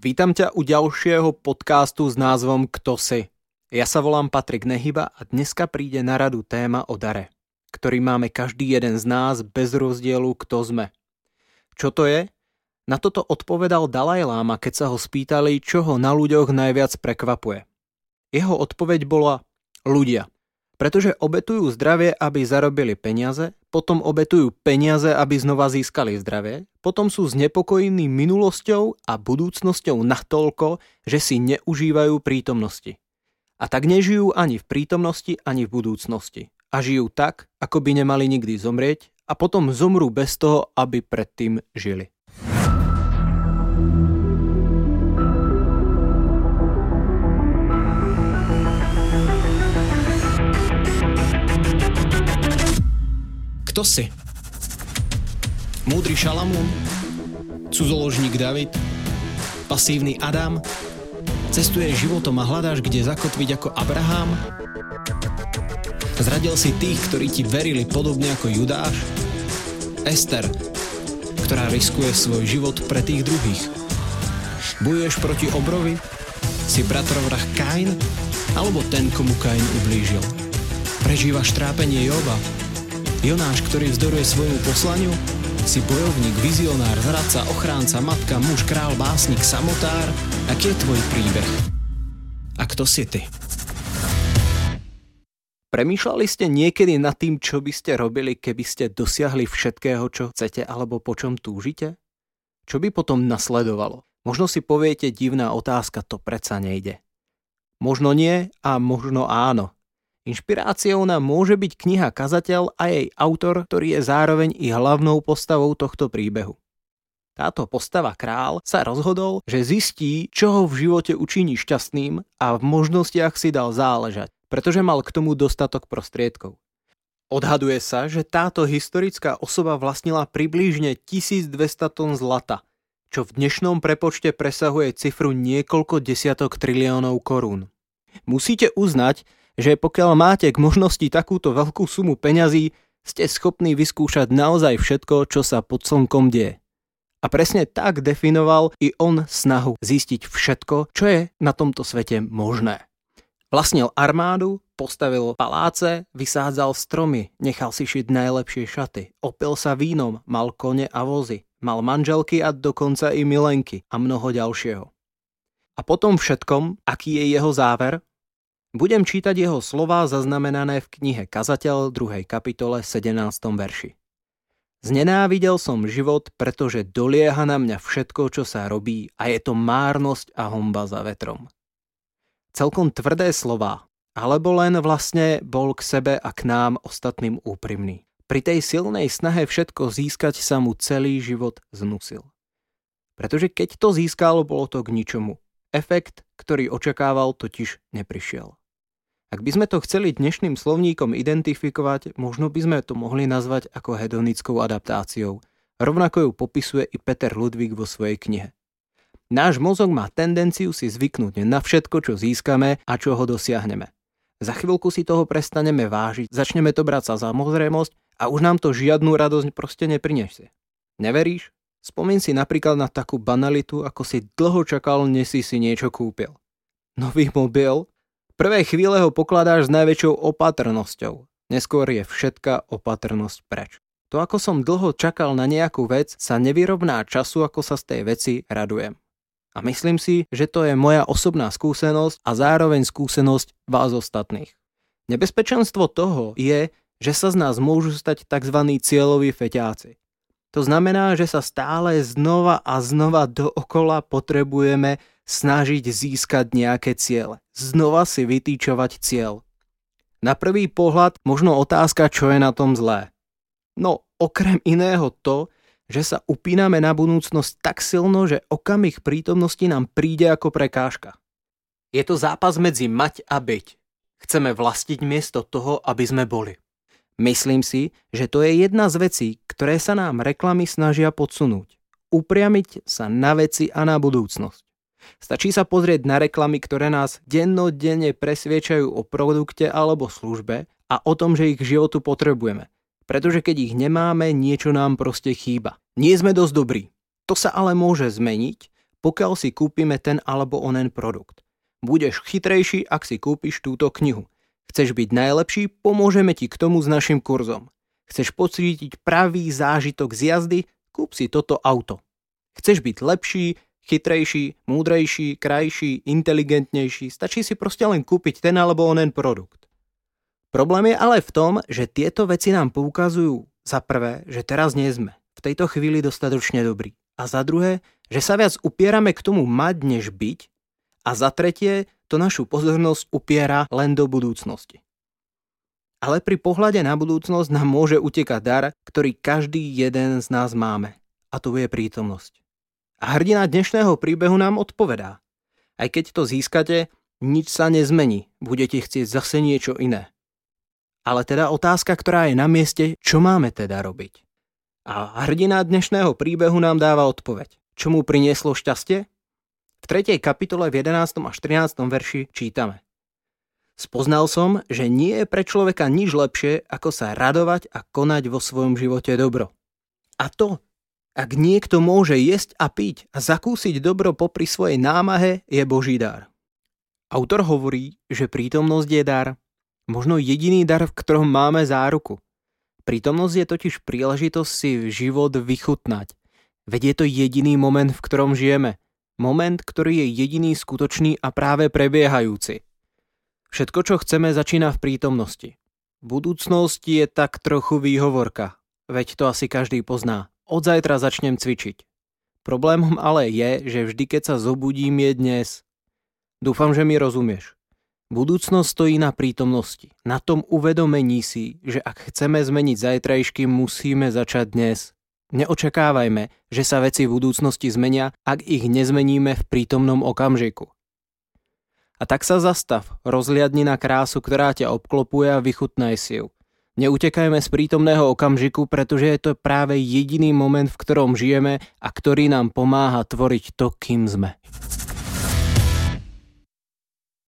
Vítam ťa u ďalšieho podcastu s názvom Kto si? Ja sa volám Patrik Nehyba a dneska príde na radu téma o dare, ktorý máme každý jeden z nás bez rozdielu, kto sme. Čo to je? Na toto odpovedal Dalaj Lama, keď sa ho spýtali, čo ho na ľuďoch najviac prekvapuje. Jeho odpoveď bola ľudia. Pretože obetujú zdravie, aby zarobili peniaze, potom obetujú peniaze, aby znova získali zdravie, potom sú znepokojení minulosťou a budúcnosťou natoľko, že si neužívajú prítomnosti. A tak nežijú ani v prítomnosti, ani v budúcnosti. A žijú tak, ako by nemali nikdy zomrieť a potom zomrú bez toho, aby predtým žili. Kto si? Múdry Šalamún? Cudzoložník David? Pasívny Adam? Cestuješ životom a hľadáš, kde zakotviť ako Abraham? Zradil si tých, ktorí ti verili podobne ako Judáš? Ester, ktorá riskuje svoj život pre tých druhých. Bojuješ proti obrovi? Si bratrovrah Kain? Alebo ten, komu Kain ublížil? Prežívaš trápenie Joba? Jonáš, ktorý vzdoruje svojmu poslaniu? Si bojovník, vizionár, zradca, ochránca, matka, muž, král, básnik, samotár? Aký je tvoj príbeh? A kto si ty? Premýšľali ste niekedy nad tým, čo by ste robili, keby ste dosiahli všetkého, čo chcete alebo po čom túžite? Čo by potom nasledovalo? Možno si poviete divná otázka, to predsa nejde. Možno nie a možno áno. Inšpiráciou nám môže byť kniha Kazateľ a jej autor, ktorý je zároveň i hlavnou postavou tohto príbehu. Táto postava král sa rozhodol, že zistí, čo ho v živote učiní šťastným a v možnostiach si dal záležať, pretože mal k tomu dostatok prostriedkov. Odhaduje sa, že táto historická osoba vlastnila približne 1200 tón zlata, čo v dnešnom prepočte presahuje cifru niekoľko desiatok triliónov korún. Musíte uznať, že pokiaľ máte k možnosti takúto veľkú sumu peňazí, ste schopní vyskúšať naozaj všetko, čo sa pod slnkom deje. A presne tak definoval i on snahu zistiť všetko, čo je na tomto svete možné. Vlastnil armádu, postavil paláce, vysádzal stromy, nechal si šiť najlepšie šaty, opil sa vínom, mal kone a vozy, mal manželky a dokonca i milenky a mnoho ďalšieho. A potom všetkom, aký je jeho záver, budem čítať jeho slová zaznamenané v knihe Kazateľ 2. kapitole 17. verši. Znenávidel som život, pretože dolieha na mňa všetko, čo sa robí a je to márnosť a homba za vetrom. Celkom tvrdé slová, alebo len vlastne bol k sebe a k nám ostatným úprimný. Pri tej silnej snahe všetko získať sa mu celý život znusil. Pretože keď to získal, bolo to k ničomu. Efekt, ktorý očakával, totiž neprišiel. Ak by sme to chceli dnešným slovníkom identifikovať, možno by sme to mohli nazvať ako hedonickou adaptáciou. Rovnako ju popisuje i Peter Ludvík vo svojej knihe. Náš mozog má tendenciu si zvyknúť na všetko, čo získame a čo ho dosiahneme. Za chvíľku si toho prestaneme vážiť, začneme to brať za samozrejmosť a už nám to žiadnu radosť proste neprinesie. Neveríš? Spomeň si napríklad na takú banalitu, ako si dlho čakal, než si si niečo kúpil. Nový mobil prvé chvíle ho pokladáš s najväčšou opatrnosťou. Neskôr je všetka opatrnosť preč. To, ako som dlho čakal na nejakú vec, sa nevyrovná času, ako sa z tej veci radujem. A myslím si, že to je moja osobná skúsenosť a zároveň skúsenosť vás ostatných. Nebezpečenstvo toho je, že sa z nás môžu stať tzv. cieľoví feťáci. To znamená, že sa stále znova a znova dookola potrebujeme snažiť získať nejaké ciele. Znova si vytýčovať cieľ. Na prvý pohľad možno otázka, čo je na tom zlé. No, okrem iného to, že sa upíname na budúcnosť tak silno, že okamih prítomnosti nám príde ako prekážka. Je to zápas medzi mať a byť. Chceme vlastiť miesto toho, aby sme boli. Myslím si, že to je jedna z vecí, ktoré sa nám reklamy snažia podsunúť. Upriamiť sa na veci a na budúcnosť. Stačí sa pozrieť na reklamy, ktoré nás dennodenne presviečajú o produkte alebo službe a o tom, že ich životu potrebujeme. Pretože keď ich nemáme, niečo nám proste chýba. Nie sme dosť dobrí. To sa ale môže zmeniť, pokiaľ si kúpime ten alebo onen produkt. Budeš chytrejší, ak si kúpiš túto knihu. Chceš byť najlepší, pomôžeme ti k tomu s našim kurzom. Chceš pocítiť pravý zážitok z jazdy, kúp si toto auto. Chceš byť lepší, chytrejší, múdrejší, krajší, inteligentnejší, stačí si proste len kúpiť ten alebo onen produkt. Problém je ale v tom, že tieto veci nám poukazujú za prvé, že teraz nie sme v tejto chvíli dostatočne dobrí. A za druhé, že sa viac upierame k tomu mať, než byť. A za tretie, to našu pozornosť upiera len do budúcnosti. Ale pri pohľade na budúcnosť nám môže utekať dar, ktorý každý jeden z nás máme. A to je prítomnosť. A hrdina dnešného príbehu nám odpovedá. Aj keď to získate, nič sa nezmení, budete chcieť zase niečo iné. Ale teda otázka, ktorá je na mieste, čo máme teda robiť? A hrdina dnešného príbehu nám dáva odpoveď. Čo mu prinieslo šťastie? V 3. kapitole v 11. až 13. verši čítame. Spoznal som, že nie je pre človeka nič lepšie, ako sa radovať a konať vo svojom živote dobro. A to, ak niekto môže jesť a piť a zakúsiť dobro popri svojej námahe, je Boží dar. Autor hovorí, že prítomnosť je dar, možno jediný dar, v ktorom máme záruku. Prítomnosť je totiž príležitosť si život vychutnať. Veď je to jediný moment, v ktorom žijeme. Moment, ktorý je jediný skutočný a práve prebiehajúci. Všetko, čo chceme, začína v prítomnosti. Budúcnosť je tak trochu výhovorka, veď to asi každý pozná. Od zajtra začnem cvičiť. Problémom ale je, že vždy keď sa zobudím je dnes. Dúfam, že mi rozumieš. Budúcnosť stojí na prítomnosti, na tom uvedomení si, že ak chceme zmeniť zajtrajšky, musíme začať dnes. Neočakávajme, že sa veci v budúcnosti zmenia, ak ich nezmeníme v prítomnom okamžiku. A tak sa zastav, rozliadni na krásu, ktorá ťa obklopuje a vychutnaj si ju. Neutekajme z prítomného okamžiku, pretože je to práve jediný moment, v ktorom žijeme a ktorý nám pomáha tvoriť to, kým sme.